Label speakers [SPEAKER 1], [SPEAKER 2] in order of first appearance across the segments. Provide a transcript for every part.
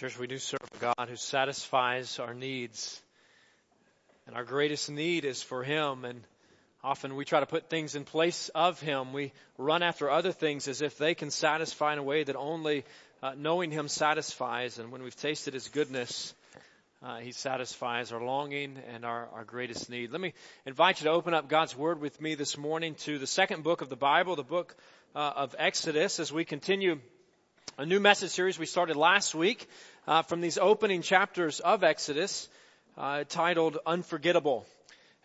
[SPEAKER 1] Church, we do serve a God who satisfies our needs. And our greatest need is for Him. And often we try to put things in place of Him. We run after other things as if they can satisfy in a way that only uh, knowing Him satisfies. And when we've tasted His goodness, uh, He satisfies our longing and our, our greatest need. Let me invite you to open up God's Word with me this morning to the second book of the Bible, the book uh, of Exodus, as we continue a new message series we started last week uh, from these opening chapters of Exodus uh, titled Unforgettable.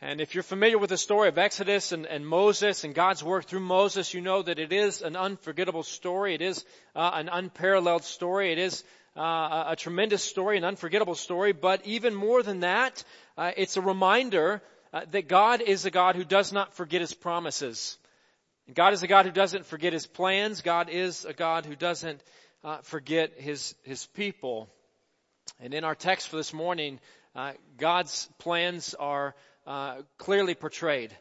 [SPEAKER 1] And if you're familiar with the story of Exodus and, and, Moses and God's work through Moses, you know that it is an unforgettable story. It is uh, an unparalleled story. It is uh, a tremendous story, an unforgettable story. But even more than that, uh, it's a reminder uh, that God is a God who does not forget His promises. God is a God who doesn't forget His plans. God is a God who doesn't uh, forget His His people. And in our text for this morning, uh, God's plans are uh, clearly portrayed.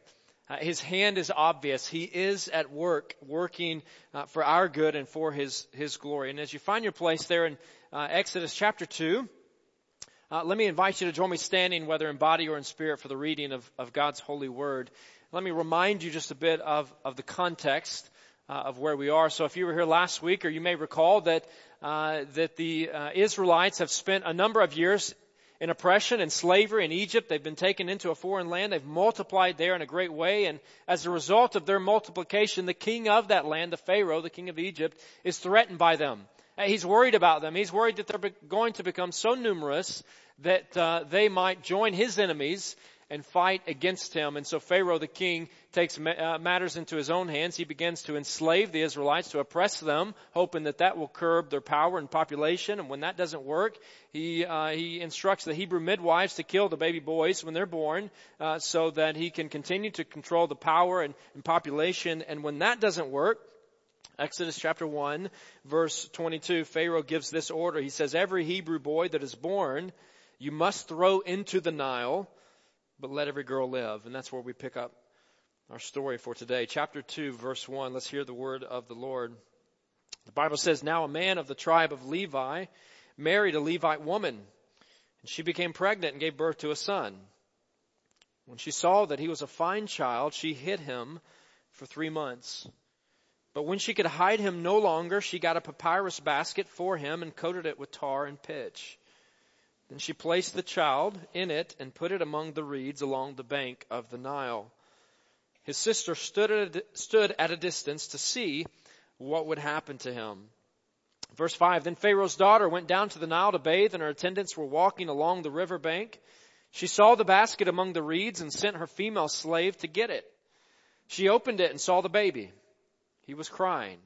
[SPEAKER 1] Uh, his hand is obvious. He is at work, working uh, for our good and for His His glory. And as you find your place there in uh, Exodus chapter two. let me invite you to join me standing, whether in body or in spirit, for the reading of, of God's holy word let me remind you just a bit of, of the context uh, of where we are. So if you were here last week, or you may recall that uh, that the uh, Israelites have spent a number of years in oppression and slavery in Egypt. They've been taken into a foreign land. They've multiplied there in a great way. And as a result of their multiplication, the king of that land, the Pharaoh, the king of Egypt, is threatened by them. Uh, he's worried about them. He's worried that they're going to become so numerous that uh, they might join his enemies and fight against him. And so Pharaoh the king takes uh, matters into his own hands. He begins to enslave the Israelites, to oppress them, hoping that that will curb their power and population. And when that doesn't work, he uh, he instructs the Hebrew midwives to kill the baby boys when they're born, uh, so that he can continue to control the power and, and population. And when that doesn't work, Exodus chapter 1 verse 22, Pharaoh gives this order. He says, every Hebrew boy that is born, you must throw into the Nile but let every girl live. And that's where we pick up our story for today. Chapter 2, verse 1. Let's hear the word of the Lord. The Bible says, Now a man of the tribe of Levi married a Levite woman, and she became pregnant and gave birth to a son. When she saw that he was a fine child, she hid him for three months. But when she could hide him no longer, she got a papyrus basket for him and coated it with tar and pitch. Then she placed the child in it and put it among the reeds along the bank of the Nile. His sister stood at, a, stood at a distance to see what would happen to him. Verse 5 Then Pharaoh's daughter went down to the Nile to bathe, and her attendants were walking along the river bank. She saw the basket among the reeds and sent her female slave to get it. She opened it and saw the baby. He was crying,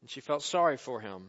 [SPEAKER 1] and she felt sorry for him.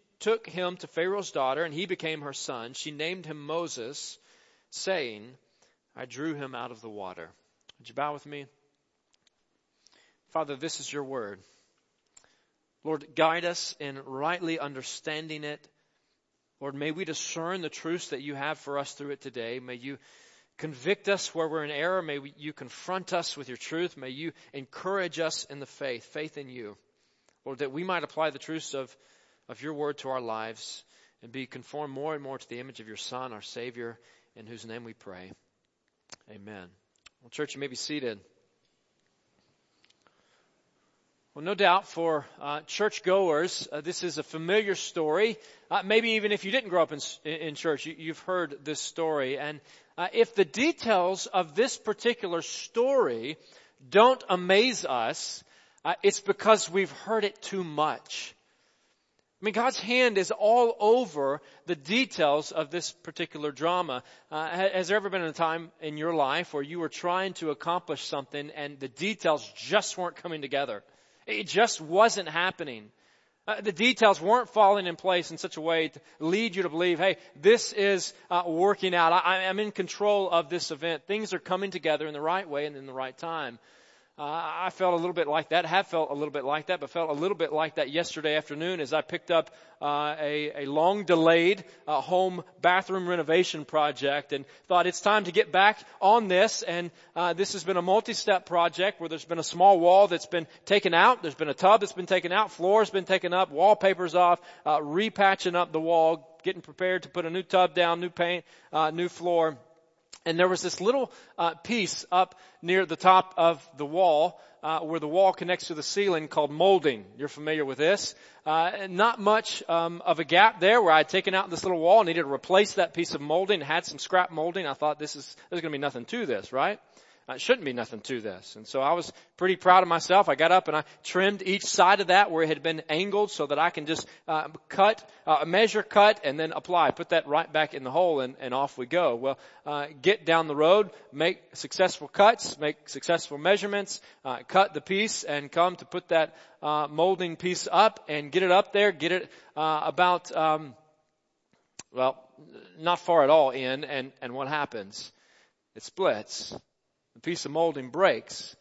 [SPEAKER 1] took him to Pharaoh's daughter, and he became her son. She named him Moses, saying, I drew him out of the water. Would you bow with me? Father, this is your word. Lord, guide us in rightly understanding it. Lord, may we discern the truths that you have for us through it today. May you convict us where we're in error. May you confront us with your truth. May you encourage us in the faith, faith in you. Lord, that we might apply the truths of of your word to our lives and be conformed more and more to the image of your Son, our Savior, in whose name we pray. Amen. Well, church, you may be seated. Well, no doubt for uh, churchgoers, uh, this is a familiar story. Uh, maybe even if you didn't grow up in, in church, you, have heard this story. And uh, if the details of this particular story don't amaze us, uh, it's because we've heard it too much. I mean, God's hand is all over the details of this particular drama. Uh, has there ever been a time in your life where you were trying to accomplish something and the details just weren't coming together? It just wasn't happening. Uh, the details weren't falling in place in such a way to lead you to believe, hey, this is uh, working out. I, I'm in control of this event. Things are coming together in the right way and in the right time. Uh, I felt a little bit like that, have felt a little bit like that, but felt a little bit like that yesterday afternoon as I picked up uh, a, a long delayed uh, home bathroom renovation project and thought it's time to get back on this. And uh, this has been a multi-step project where there's been a small wall that's been taken out, there's been a tub that's been taken out, floors been taken up, wallpaper's off, uh, repatching up the wall, getting prepared to put a new tub down, new paint, uh, new floor. And there was this little uh, piece up near the top of the wall uh, where the wall connects to the ceiling called molding. You're familiar with this. Uh, not much um, of a gap there where I had taken out this little wall, needed to replace that piece of molding, had some scrap molding. I thought this is there's going to be nothing to this, right? Uh, it shouldn't be nothing to this. And so I was pretty proud of myself. I got up and I trimmed each side of that where it had been angled so that I can just uh, cut, uh, measure, cut, and then apply. Put that right back in the hole and, and off we go. Well, uh, get down the road, make successful cuts, make successful measurements, uh, cut the piece, and come to put that uh, molding piece up and get it up there. Get it about, um, well, not far at all in. And and what happens? It splits the piece of molding breaks.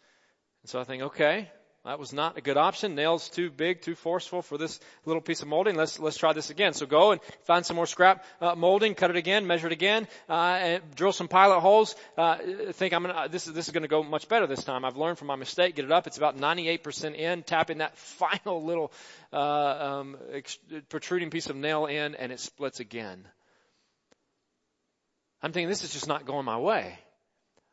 [SPEAKER 1] And so I think, okay, that was not a good option. Nails too big, too forceful for this little piece of molding. Let's let's try this again. So go and find some more scrap uh, molding, cut it again, measure it again, uh, and drill some pilot holes. Uh, think I'm gonna, uh, this is this is to go much better this time. I've learned from my mistake. Get it up. It's about 98% in. Tapping that final little uh, um, ex- protruding piece of nail in, and it splits again. I'm thinking this is just not going my way.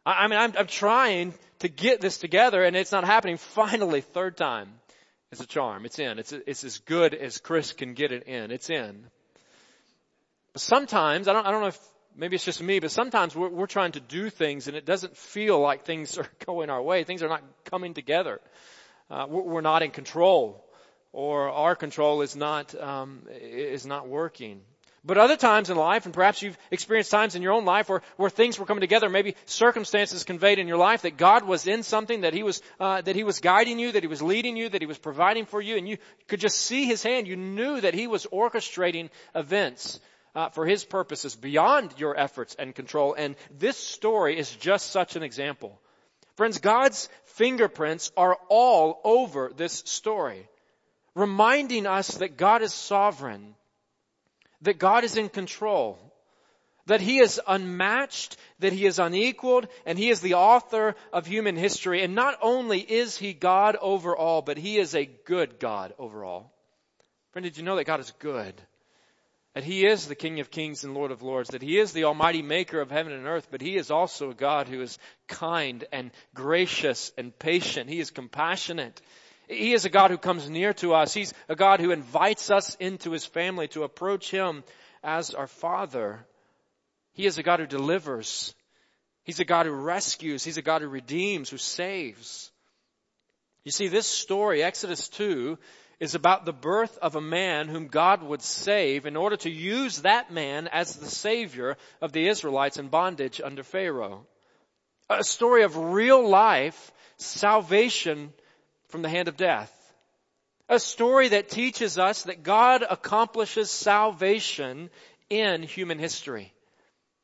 [SPEAKER 1] I, I mean, I'm, I'm trying to get this together and it's not happening. Finally, third time. It's a charm. It's in. It's, it's as good as Chris can get it in. It's in. But sometimes, I don't, I don't know if maybe it's just me, but sometimes we're, we're trying to do things and it doesn't feel like things are going our way. Things are not coming together. Uh, we're not in control, or our control is not um, is not working. But other times in life, and perhaps you've experienced times in your own life where, where things were coming together, maybe circumstances conveyed in your life that God was in something, that He was, uh, that He was guiding you, that He was leading you, that He was providing for you, and you could just see His hand. You knew that He was orchestrating events uh, for His purposes beyond your efforts and control. And this story is just such an example. Friends, God's fingerprints are all over this story, reminding us that God is sovereign that God is in control, that He is unmatched, that He is unequaled, and He is the author of human history. And not only is He God over all, but He is a good God over all. Friend, did you know that God is good? That He is the King of kings and Lord of lords, that He is the Almighty Maker of heaven and earth, but He is also a God who is kind and gracious and patient. He is compassionate. He is a God who comes near to us. He's a God who invites us into His family to approach Him as our Father. He is a God who delivers. He's a God who rescues. He's a God who redeems, who saves. You see, this story, Exodus 2, is about the birth of a man whom God would save in order to use that man as the savior of the Israelites in bondage under Pharaoh. A story of real life salvation from the hand of death. A story that teaches us that God accomplishes salvation in human history.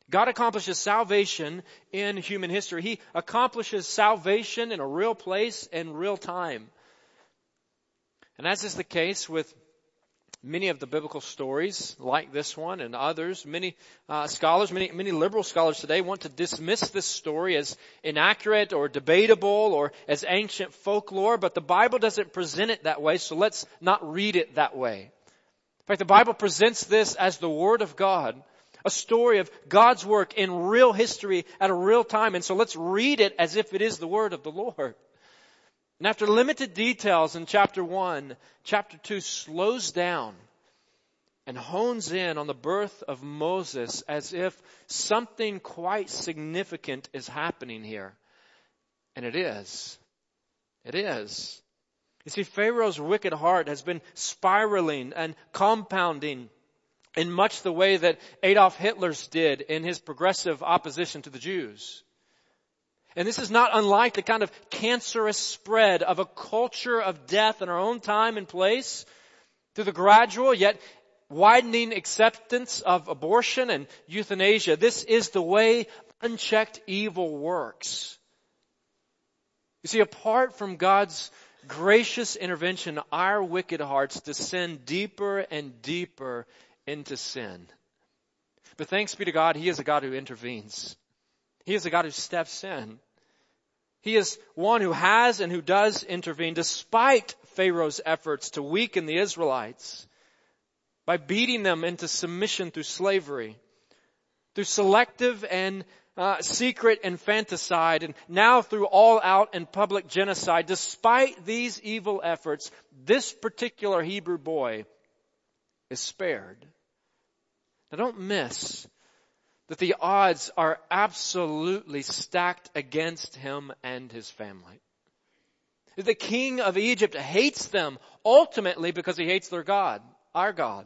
[SPEAKER 1] God accomplishes salvation in human history. He accomplishes salvation in a real place and real time. And as is the case with many of the biblical stories like this one and others. Many uh, scholars, many many liberal scholars today want to dismiss this story as inaccurate or debatable or as ancient folklore, but the Bible doesn't present it that way, so let's not read it that way. In fact, the Bible presents this as the Word of God, a story of God's work in real history at a real time, and so let's read it as if it is the Word of the Lord. And after limited details in chapter 1, chapter 2 slows down and hones in on the birth of Moses as if something quite significant is happening here. And it is. It is. You see, Pharaoh's wicked heart has been spiraling and compounding in much the way that Adolf Hitler's did in his progressive opposition to the Jews. And this is not unlike the kind of cancerous spread of a culture of death in our own time and place Through the gradual yet widening acceptance of abortion and euthanasia, this is the way unchecked evil works. You see, apart from God's gracious intervention, our wicked hearts descend deeper and deeper into sin. But thanks be to God, He is a God who intervenes. He is a God who steps in. He is one who has and who does intervene despite Pharaoh's efforts to weaken the Israelites by beating them into submission through slavery, through selective and uh, secret infanticide, and now through all out and public genocide. Despite these evil efforts, this particular Hebrew boy is spared. Now don't miss that the odds are absolutely stacked against him and his family. The king of Egypt hates them ultimately because he hates their God, our God.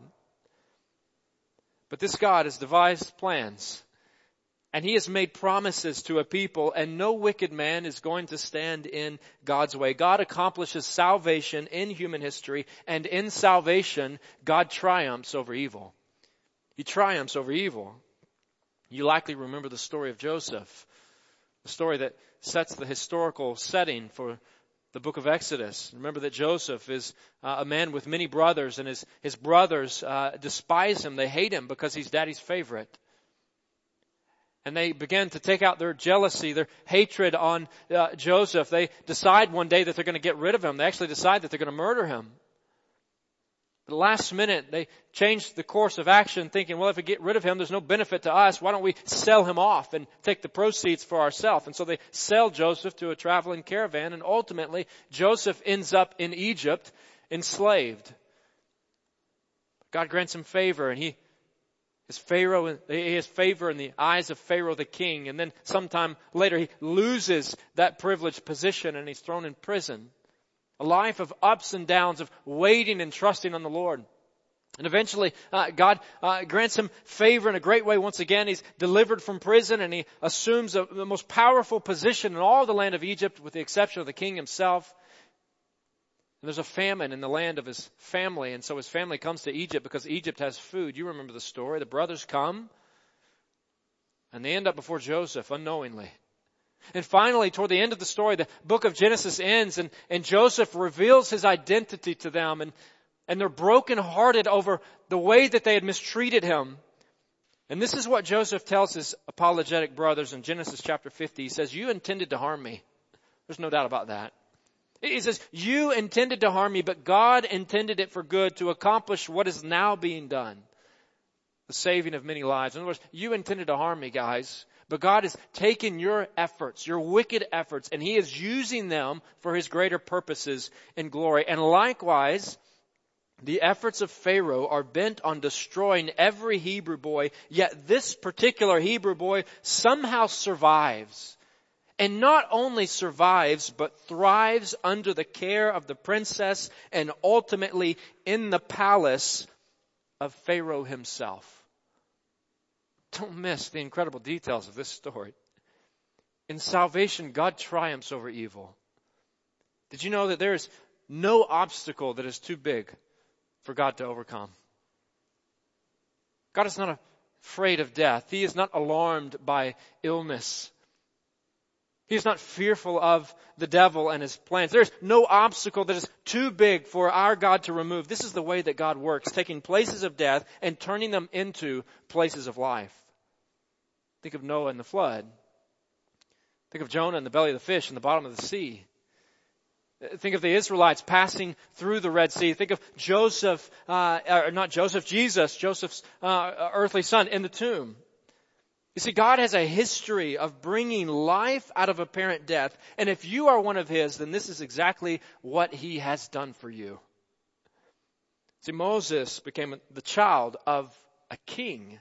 [SPEAKER 1] But this God has devised plans and he has made promises to a people and no wicked man is going to stand in God's way. God accomplishes salvation in human history and in salvation, God triumphs over evil. He triumphs over evil. You likely remember the story of Joseph, the story that sets the historical setting for the book of Exodus. Remember that Joseph is uh, a man with many brothers, and his, his brothers uh, despise him. They hate him because he's daddy's favorite. And they begin to take out their jealousy, their hatred on uh, Joseph. They decide one day that they're going to get rid of him. They actually decide that they're going to murder him the last minute, they changed the course of action thinking, well, if we get rid of him, there's no benefit to us. Why don't we sell him off and take the proceeds for ourselves? And so they sell Joseph to a traveling caravan and ultimately Joseph ends up in Egypt enslaved. God grants him favor and he his Pharaoh, he has favor in the eyes of Pharaoh the king. And then sometime later he loses that privileged position and he's thrown in prison. A life of ups and downs, of waiting and trusting on the Lord. And eventually, uh, God uh, grants him favor in a great way. Once again, he's delivered from prison and he assumes a, the most powerful position in all the land of Egypt, with the exception of the king himself. And there's a famine in the land of his family, and so his family comes to Egypt because Egypt has food. You remember the story. The brothers come, and they end up before Joseph unknowingly. And finally, toward the end of the story, the book of Genesis ends and, and Joseph reveals his identity to them and, and they're brokenhearted over the way that they had mistreated him. And this is what Joseph tells his apologetic brothers in Genesis chapter 50. He says, you intended to harm me. There's no doubt about that. He says, you intended to harm me, but God intended it for good to accomplish what is now being done. The saving of many lives. In other words, you intended to harm me, guys. But God has taken your efforts, your wicked efforts, and He is using them for His greater purposes and glory. And likewise, the efforts of Pharaoh are bent on destroying every Hebrew boy, yet this particular Hebrew boy somehow survives. And not only survives, but thrives under the care of the princess and ultimately in the palace of Pharaoh himself. Don't miss the incredible details of this story. In salvation, God triumphs over evil. Did you know that there is no obstacle that is too big for God to overcome? God is not afraid of death. He is not alarmed by illness. He is not fearful of the devil and his plans. There's no obstacle that is too big for our God to remove. This is the way that God works, taking places of death and turning them into places of life. Think of Noah and the flood. Think of Jonah in the belly of the fish in the bottom of the sea. Think of the Israelites passing through the Red Sea. Think of Joseph, uh, or not Joseph, Jesus, Joseph's uh, earthly son in the tomb. You see, God has a history of bringing life out of apparent death. And if you are one of His, then this is exactly what He has done for you. See, Moses became the child of a king.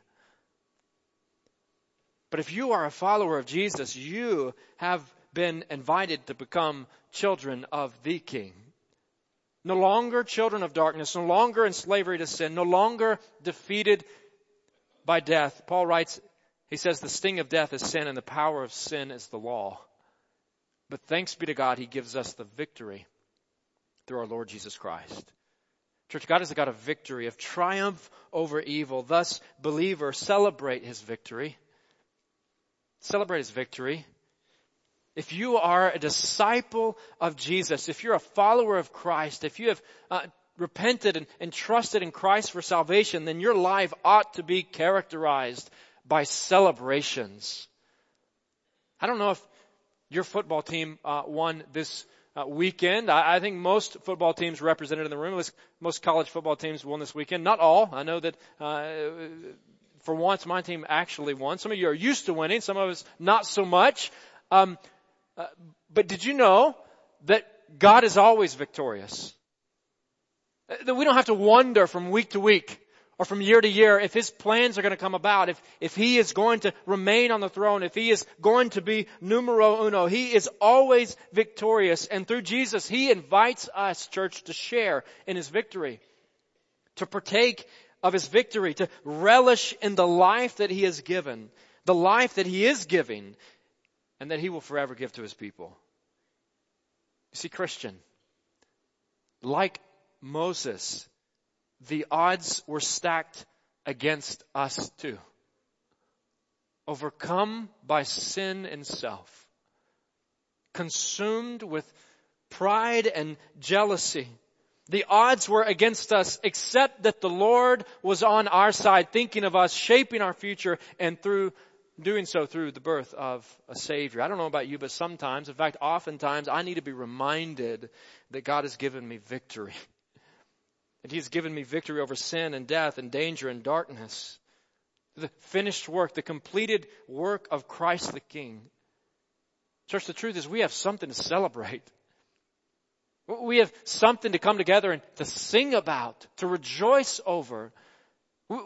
[SPEAKER 1] But if you are a follower of Jesus, you have been invited to become children of the King. No longer children of darkness, no longer in slavery to sin, no longer defeated by death. Paul writes, he says, the sting of death is sin and the power of sin is the law. But thanks be to God, he gives us the victory through our Lord Jesus Christ. Church, God is a God of victory, of triumph over evil. Thus, believer, celebrate his victory. Celebrate his victory. If you are a disciple of Jesus, if you're a follower of Christ, if you have uh, repented and, and trusted in Christ for salvation, then your life ought to be characterized by celebrations. I don't know if your football team uh, won this uh, weekend. I, I, think most football teams represented in the room, most college football teams won this weekend. Not all. I know that uh, for once my team actually won. Some of you are used to winning. Some of us not so much. Um, uh, but did you know that God is always victorious? That we don't have to wonder from week to week or from year to year if his plans are going to come about, if, if he is going to remain on the throne, if he is going to be numero uno. He is always victorious. And through Jesus, he invites us, church, to share in his victory, to partake of his victory, to relish in the life that he has given, the life that he is giving, and that he will forever give to his people. You see, Christian, like Moses, the odds were stacked against us too. Overcome by sin and self, consumed with pride and jealousy. The odds were against us except that the Lord was on our side, thinking of us, shaping our future, and through doing so through the birth of a Savior. I don't know about you, but sometimes, in fact, oftentimes, I need to be reminded that God has given me victory. And He has given me victory over sin and death and danger and darkness. The finished work, the completed work of Christ the King. Church, the truth is we have something to celebrate. We have something to come together and to sing about, to rejoice over.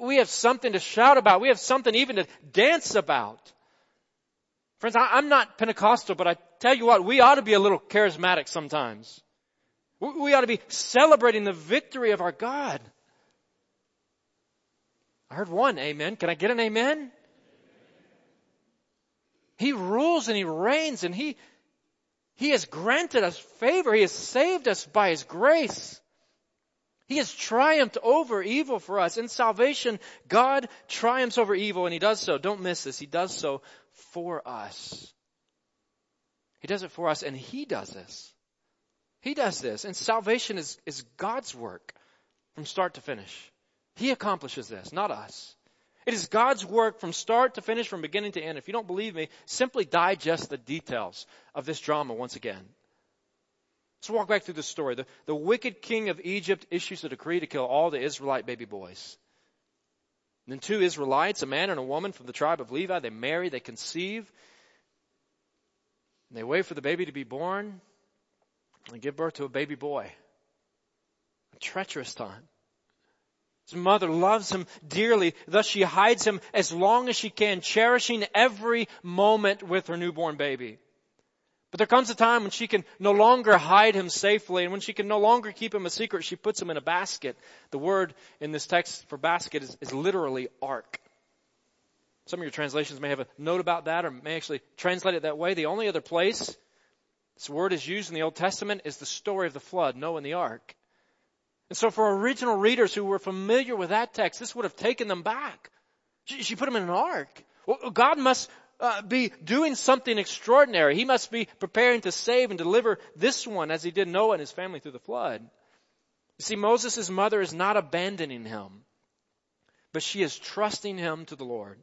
[SPEAKER 1] We have something to shout about. We have something even to dance about. Friends, I'm not Pentecostal, but I tell you what, we ought to be a little charismatic sometimes. We ought to be celebrating the victory of our God. I heard one amen. Can I get an amen? He rules and he reigns and he, he has granted us favor. He has saved us by his grace. He has triumphed over evil for us. In salvation, God triumphs over evil and he does so. Don't miss this. He does so for us. He does it for us and he does this. He does this. And salvation is, is God's work from start to finish. He accomplishes this, not us. It is God's work from start to finish, from beginning to end. If you don't believe me, simply digest the details of this drama once again. Let's walk back through the story. The, the wicked king of Egypt issues a decree to kill all the Israelite baby boys. And then two Israelites, a man and a woman from the tribe of Levi, they marry, they conceive, and they wait for the baby to be born and give birth to a baby boy. A treacherous time. His mother loves him dearly, thus she hides him as long as she can, cherishing every moment with her newborn baby. But there comes a time when she can no longer hide him safely, and when she can no longer keep him a secret, she puts him in a basket. The word in this text for basket is, is literally ark. Some of your translations may have a note about that or may actually translate it that way. The only other place this word is used in the Old Testament is the story of the flood, Noah and the ark. And so for original readers who were familiar with that text, this would have taken them back. She, she put them in an ark. Well, God must uh, be doing something extraordinary. He must be preparing to save and deliver this one as he did Noah and his family through the flood. You see, Moses' mother is not abandoning him, but she is trusting him to the Lord.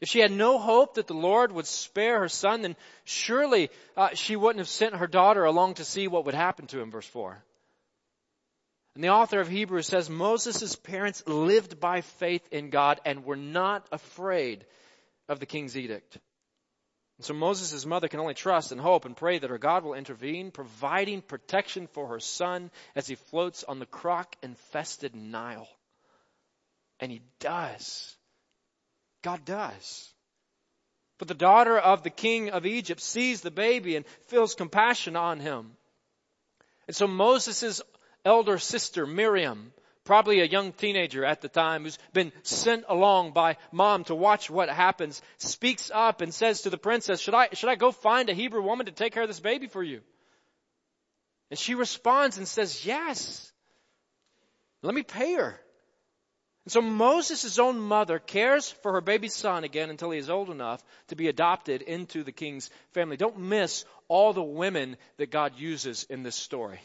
[SPEAKER 1] If she had no hope that the Lord would spare her son, then surely uh, she wouldn't have sent her daughter along to see what would happen to him, verse 4. And the author of Hebrews says Moses' parents lived by faith in God and were not afraid of the king's edict. And so Moses' mother can only trust and hope and pray that her God will intervene, providing protection for her son as he floats on the croc infested Nile. And he does. God does. But the daughter of the king of Egypt sees the baby and feels compassion on him. And so Moses' elder sister, Miriam, probably a young teenager at the time who's been sent along by mom to watch what happens, speaks up and says to the princess, should I, should I go find a Hebrew woman to take care of this baby for you? And she responds and says, yes. Let me pay her. And so Moses' own mother cares for her baby son again until he is old enough to be adopted into the king's family. Don't miss all the women that God uses in this story.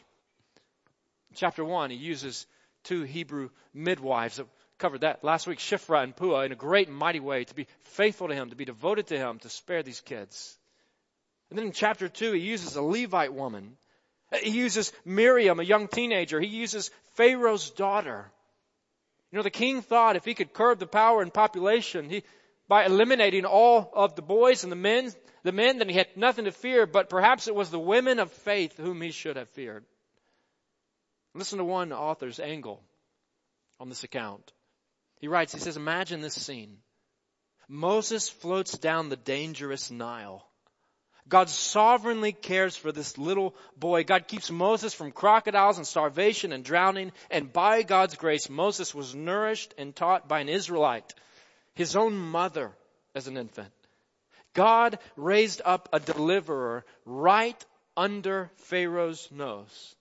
[SPEAKER 1] Chapter 1, he uses two Hebrew midwives. I covered that last week, Shiphrah and Puah, in a great and mighty way to be faithful to him, to be devoted to him, to spare these kids. And then in chapter 2, he uses a Levite woman. He uses Miriam, a young teenager. He uses Pharaoh's daughter. You know, the king thought if he could curb the power and population, he, by eliminating all of the boys and the men, the men, then he had nothing to fear, but perhaps it was the women of faith whom he should have feared. Listen to one author's angle on this account. He writes, he says, imagine this scene. Moses floats down the dangerous Nile. God sovereignly cares for this little boy. God keeps Moses from crocodiles and starvation and drowning. And by God's grace, Moses was nourished and taught by an Israelite, his own mother as an infant. God raised up a deliverer right under Pharaoh's nose.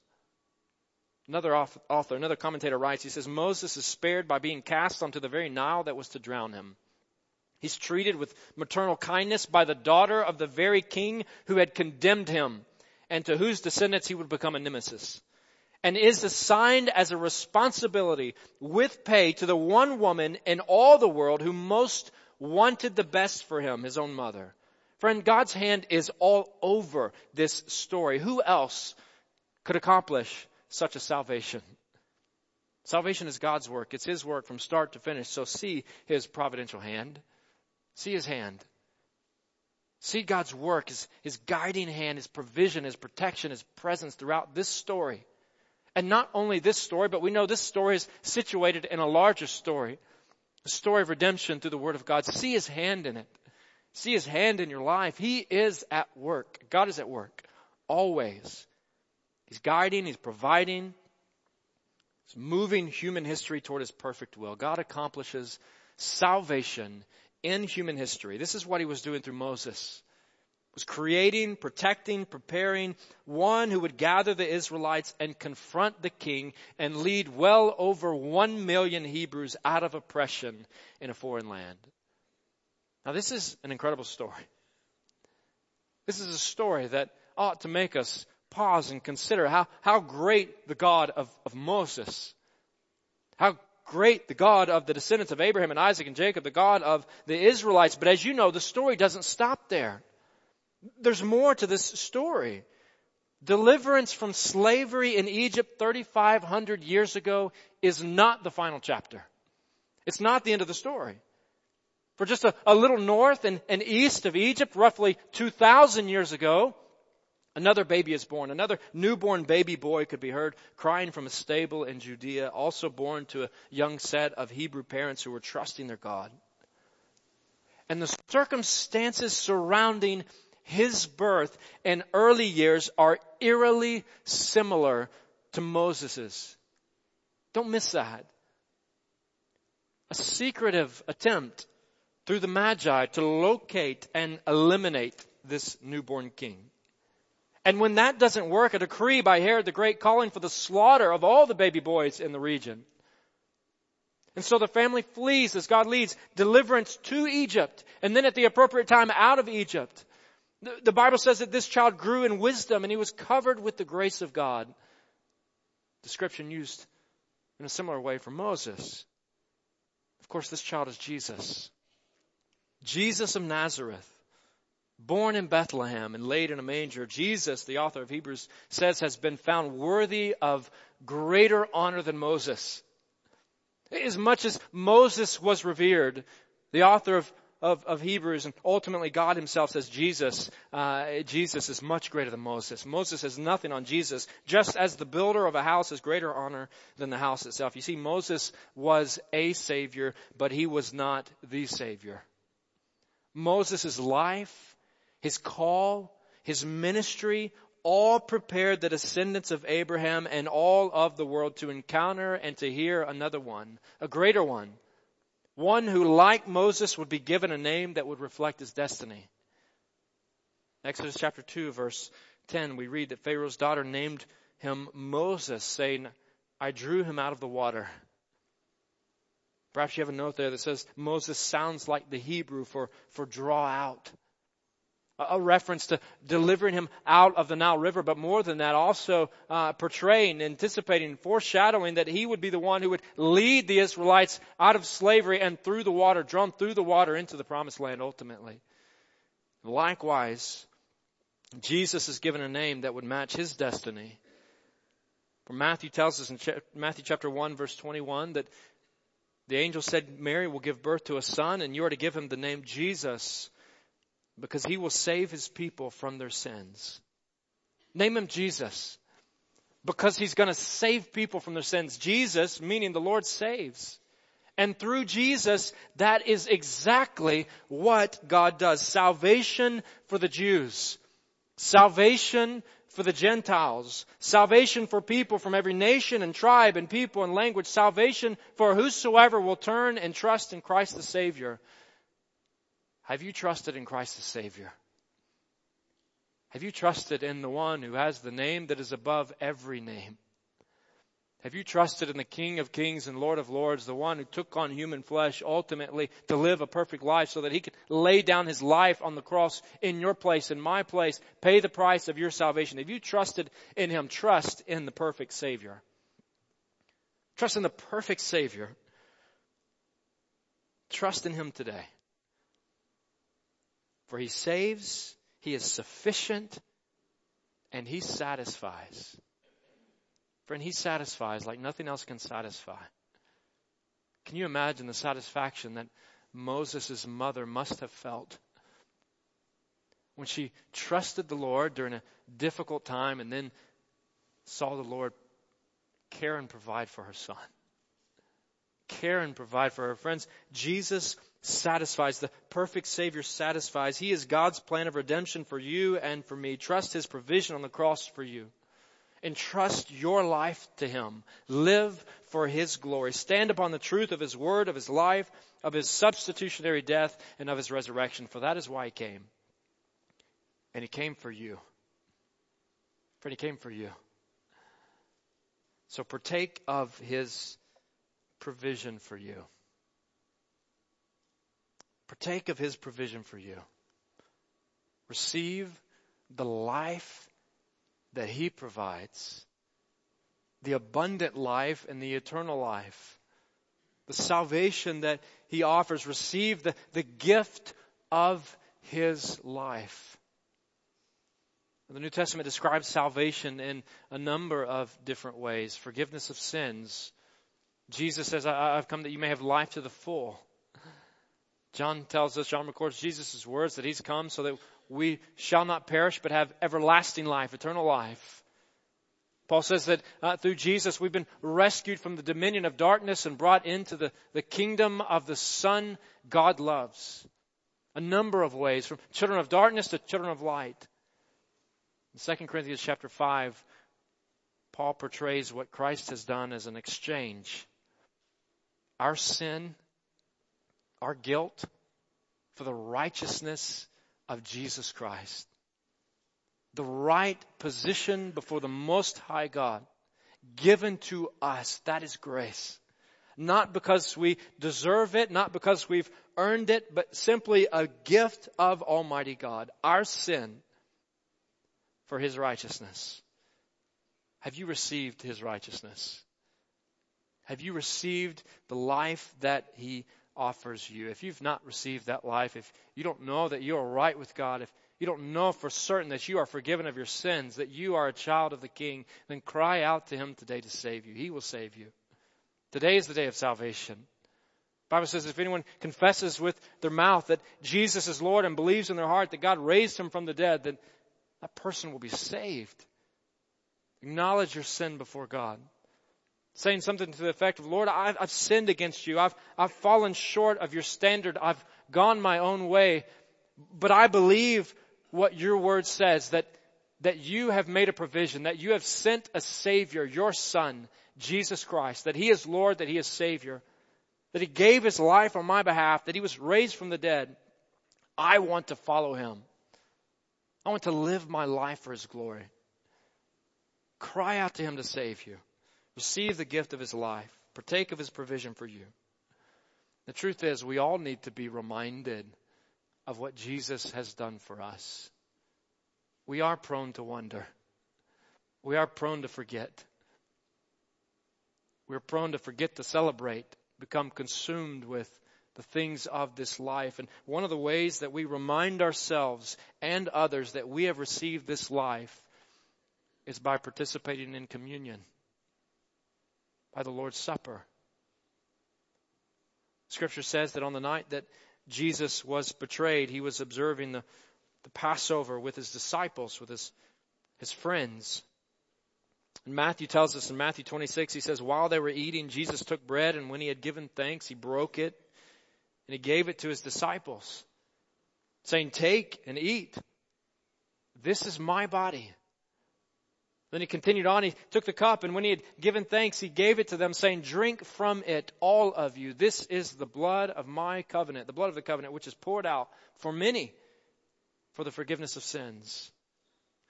[SPEAKER 1] Another author, another commentator writes, he says, Moses is spared by being cast onto the very Nile that was to drown him. He's treated with maternal kindness by the daughter of the very king who had condemned him and to whose descendants he would become a nemesis. And is assigned as a responsibility with pay to the one woman in all the world who most wanted the best for him, his own mother. Friend, God's hand is all over this story. Who else could accomplish such a salvation? Salvation is God's work. It's His work from start to finish. So see His providential hand. See his hand. See God's work, his, his guiding hand, his provision, his protection, his presence throughout this story. And not only this story, but we know this story is situated in a larger story. A story of redemption through the Word of God. See His hand in it. See His hand in your life. He is at work. God is at work. Always. He's guiding, He's providing, He's moving human history toward His perfect will. God accomplishes salvation in human history. This is what he was doing through Moses. Was creating, protecting, preparing one who would gather the Israelites and confront the king and lead well over one million Hebrews out of oppression in a foreign land. Now this is an incredible story. This is a story that ought to make us pause and consider how, how great the God of, of Moses, how great, the God of the descendants of Abraham and Isaac and Jacob, the God of the Israelites. But as you know, the story doesn't stop there. There's more to this story. Deliverance from slavery in Egypt 3,500 years ago is not the final chapter. It's not the end of the story. For just a, a little north and, and east of Egypt, roughly 2,000 years ago, Another baby is born. Another newborn baby boy could be heard crying from a stable in Judea, also born to a young set of Hebrew parents who were trusting their God. And the circumstances surrounding his birth and early years are eerily similar to Moses's. Don't miss that. A secretive attempt through the Magi to locate and eliminate this newborn king. And when that doesn't work, a decree by Herod the Great calling for the slaughter of all the baby boys in the region. And so the family flees as God leads deliverance to Egypt and then at the appropriate time out of Egypt. The, Bible says that this child grew in wisdom and he was covered with the grace of God. Description used in a similar way for Moses. Of course, this child is Jesus. Jesus of Nazareth born in Bethlehem and laid in a manger, Jesus, the author of Hebrews, says has been found worthy of greater honor than Moses. As much as Moses was revered, the author of, of, of Hebrews and ultimately God himself says Jesus, uh, Jesus is much greater than Moses. Moses has nothing on Jesus, just as the builder of a house has greater honor than the house itself. You see, Moses was a savior, but he was not the savior. Moses' life his call, his ministry, all prepared the descendants of Abraham and all of the world to encounter and to hear another one, a greater one. One who, like Moses, would be given a name that would reflect his destiny. Exodus chapter 2 verse 10, we read that Pharaoh's daughter named him Moses, saying, I drew him out of the water. Perhaps you have a note there that says Moses sounds like the Hebrew for, for draw out. A, reference to delivering him out of the Nile River, but more than that, also uh, portraying, anticipating, foreshadowing that he would be the one who would lead the Israelites out of slavery and through the water, drawn through the water into the promised land ultimately. Likewise, Jesus is given a name that would match his destiny. For Matthew tells us in Matthew chapter 1 verse 21 that the angel said Mary will give birth to a son and you are to give him the name Jesus because he will save his people from their sins. Name him Jesus because he's going to save people from their sins. Jesus, meaning the Lord saves. And through Jesus, that is exactly what God does. Salvation for the Jews. Salvation for the Gentiles. Salvation for people from every nation and tribe and people and language. Salvation for whosoever will turn and trust in Christ the Savior. Have you trusted in Christ the Savior? Have you trusted in the one who has the name that is above every name? Have you trusted in the King of Kings and Lord of Lords, the one who took on human flesh ultimately to live a perfect life so that he could lay down his life on the cross in your place, in my place, pay the price of your salvation? Have you trusted in him? Trust in the perfect Savior. Trust in the perfect Savior. Trust in him today. For he saves, he is sufficient, and he satisfies. Friend, He satisfies like nothing else can satisfy. Can you imagine the satisfaction that Moses' mother must have felt when she trusted the Lord during a difficult time and then saw the Lord care and provide for her son? Care and provide for her friends. Jesus satisfies. The perfect Savior satisfies. He is God's plan of redemption for you and for me. Trust His provision on the cross for you. Entrust your life to Him. Live for His glory. Stand upon the truth of His word, of His life, of His substitutionary death, and of His resurrection, for that is why He came. And He came for you. Friend, He came for you. So partake of His provision for you. Partake of His provision for you. Receive the life that He provides, the abundant life and the eternal life, the salvation that He offers. Receive the, the gift of His life. The New Testament describes salvation in a number of different ways. Forgiveness of sins. Jesus says, I've come that you may have life to the full. John tells us, John records Jesus' words that he's come so that we shall not perish but have everlasting life, eternal life. Paul says that uh, through Jesus we've been rescued from the dominion of darkness and brought into the, the kingdom of the Son God loves. A number of ways, from children of darkness to children of light. In 2 Corinthians chapter 5, Paul portrays what Christ has done as an exchange. Our sin, our guilt, for the righteousness of Jesus Christ. The right position before the Most High God given to us. That is grace. Not because we deserve it, not because we've earned it, but simply a gift of Almighty God. Our sin for His righteousness. Have you received His righteousness? Have you received the life that He offers you. If you've not received that life, if you don't know that you are right with God, if you don't know for certain that you are forgiven of your sins, that you are a child of the King, then cry out to Him today to save you. He will save you. Today is the day of salvation. The Bible says if anyone confesses with their mouth that Jesus is Lord and believes in their heart that God raised him from the dead, then that person will be saved. Acknowledge your sin before God saying something to the effect of, Lord, I've, I've, sinned against you. I've, I've fallen short of your standard. I've gone my own way. But I believe what your word says that, that you have made a provision, that you have sent a savior, your son, Jesus Christ, that he is Lord, that he is savior, that he gave his life on my behalf, that he was raised from the dead. I want to follow him. I want to live my life for his glory. Cry out to him to save you. Receive the gift of his life. Partake of his provision for you. The truth is, we all need to be reminded of what Jesus has done for us. We are prone to wonder. We are prone to forget. We're prone to forget to celebrate, become consumed with the things of this life. And one of the ways that we remind ourselves and others that we have received this life is by participating in communion, by the Lord's Supper. Scripture says that on the night that Jesus was betrayed, he was observing the, the Passover with his disciples, with his, his friends. And Matthew tells us in Matthew 26, he says, while they were eating, Jesus took bread and when he had given thanks, he broke it and he gave it to his disciples, saying, take and eat. This is my body. Then he continued on. He took the cup and when he had given thanks, he gave it to them saying, drink from it, all of you. This is the blood of my covenant, the blood of the covenant, which is poured out for many for the forgiveness of sins.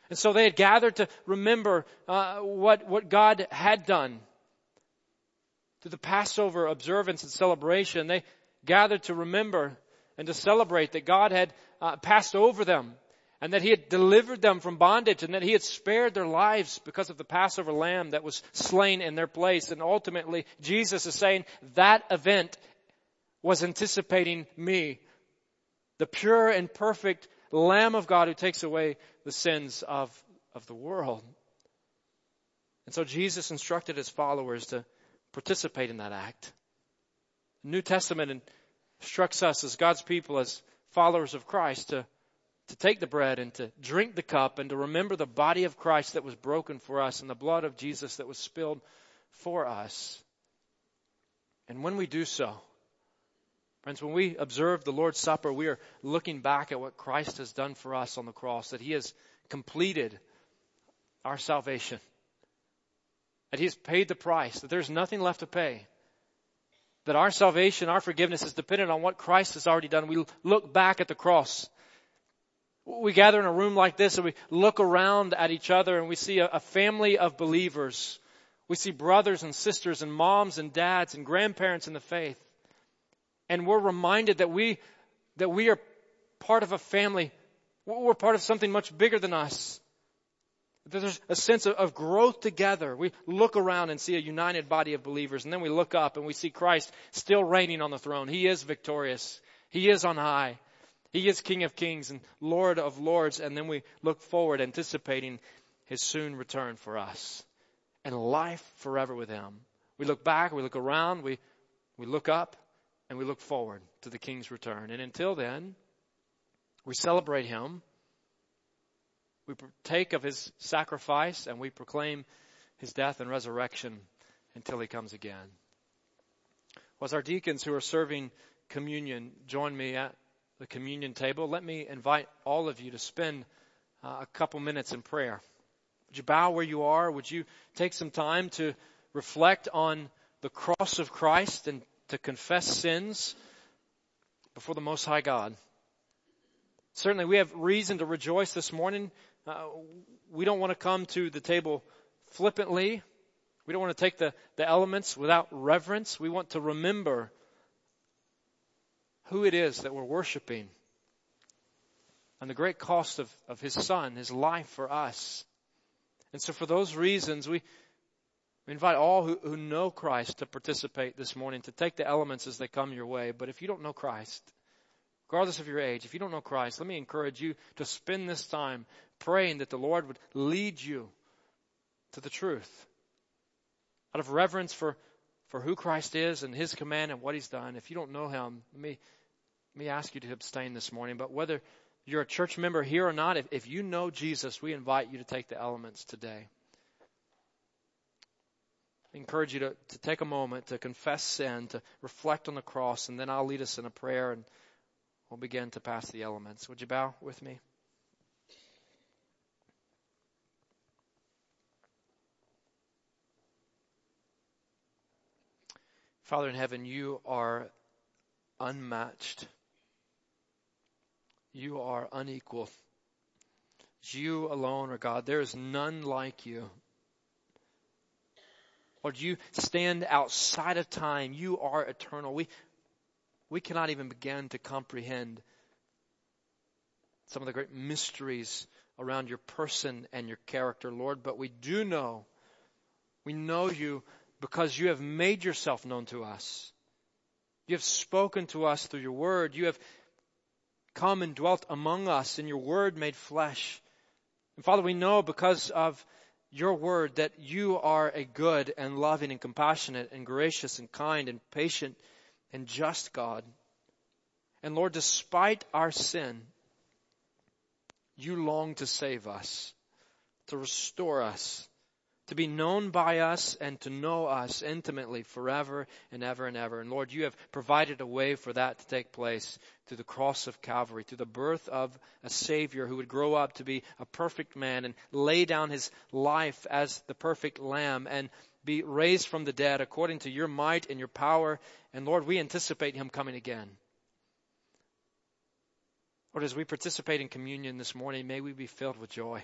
[SPEAKER 1] And so they had gathered to remember uh, what, what God had done. Through the Passover observance and celebration, they gathered to remember and to celebrate that God had uh, passed over them and that he had delivered them from bondage and that he had spared their lives because of the Passover lamb that was slain in their place. And ultimately, Jesus is saying that event was anticipating me, the pure and perfect Lamb of God who takes away the sins of, of the world. And so Jesus instructed his followers to participate in that act. The New Testament instructs us as God's people, as followers of Christ, to to take the bread and to drink the cup and to remember the body of Christ that was broken for us and the blood of Jesus that was spilled for us. And when we do so, friends, when we observe the Lord's Supper, we are looking back at what Christ has done for us on the cross, that He has completed our salvation, that He has paid the price, that there's nothing left to pay that our salvation, our forgiveness is dependent on what Christ has already done. We look back at the cross we gather in a room like this and we look around at each other and we see a, family of believers. We see brothers and sisters and moms and dads and grandparents in the faith. And we're reminded that we, that we are part of a family. We're part of something much bigger than us. There's a sense of, of growth together. We look around and see a united body of believers and then we look up and we see Christ still reigning on the throne. He is victorious. He is on high. He is King of Kings and Lord of Lords, and then we look forward anticipating His soon return for us and life forever with Him. We look back, we look around, we, we look up, and we look forward to the King's return. And until then, we celebrate Him, we partake of His sacrifice, and we proclaim His death and resurrection until He comes again. Was our deacons who are serving communion join me at the communion table, let me invite all of you to spend uh, a couple minutes in prayer. Would you bow where you are? Would you take some time to reflect on the cross of Christ and to confess sins before the Most High God? Certainly, we have reason to rejoice this morning. Uh, we don't want to come to the table flippantly. We don't want to take the, the elements without reverence. We want to remember who it is that we're worshiping and the great cost of, of his son, his life for us. And so for those reasons, we, we invite all who, who know Christ to participate this morning, to take the elements as they come your way. But if you don't know Christ, regardless of your age, if you don't know Christ, let me encourage you to spend this time praying that the Lord would lead you to the truth. Out of reverence for, for who Christ is and His command and what He's done, if you don't know Him, let me let me ask you to abstain this morning. But whether you're a church member here or not, if, if you know Jesus, we invite you to take the elements today. I encourage you to, to take a moment to confess sin, to reflect on the cross, and then I'll lead us in a prayer and we'll begin to pass the elements. Would you bow with me? Father in heaven, you are unmatched. You are unequal. You alone are God. There is none like you. Lord, you stand outside of time. You are eternal. We, we cannot even begin to comprehend some of the great mysteries around your person and your character, Lord, but we do know, we know you because you have made yourself known to us. You have spoken to us through your word. You have come and dwelt among us in your word made flesh. And Father, we know because of your word that you are a good and loving and compassionate and gracious and kind and patient and just God. And Lord, despite our sin, you long to save us, to restore us, to be known by us and to know us intimately forever and ever and ever. And Lord, you have provided a way for that to take place through the cross of Calvary, through the birth of a Savior who would grow up to be a perfect man and lay down his life as the perfect Lamb and be raised from the dead according to your might and your power. And Lord, we anticipate him coming again. Lord, as we participate in communion this morning, may we be filled with joy.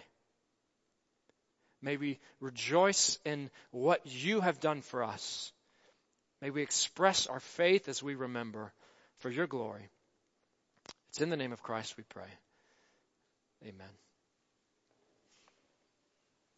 [SPEAKER 1] May we rejoice in what you have done for us. May we express our faith as we remember for your glory. It's in the name of Christ we pray. Amen.